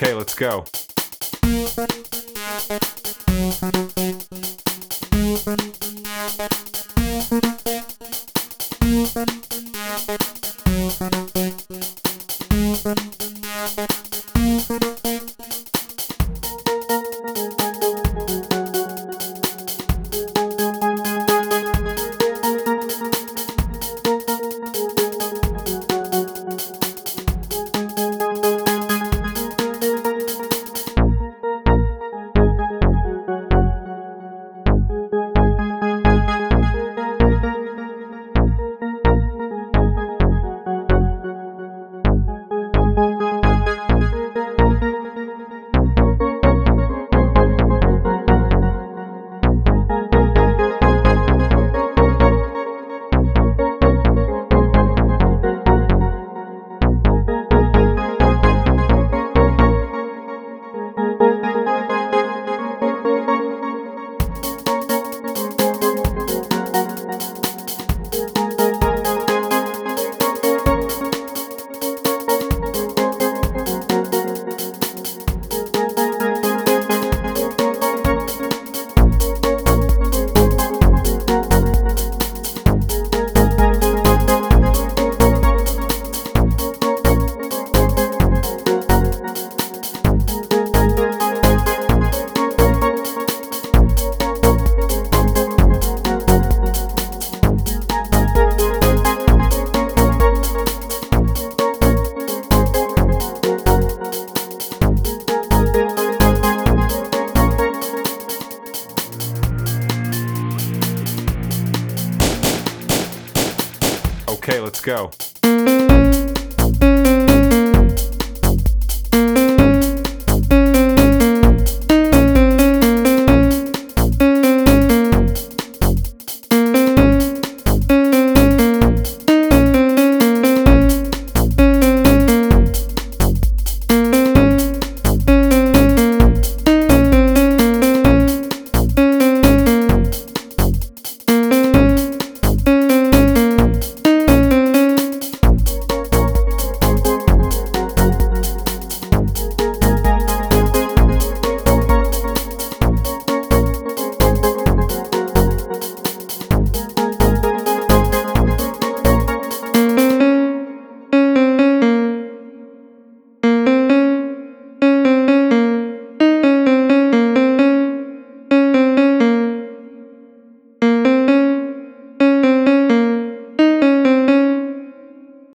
Okay, let's go. Okay, let's go.